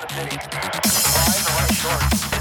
the city. Wide or short?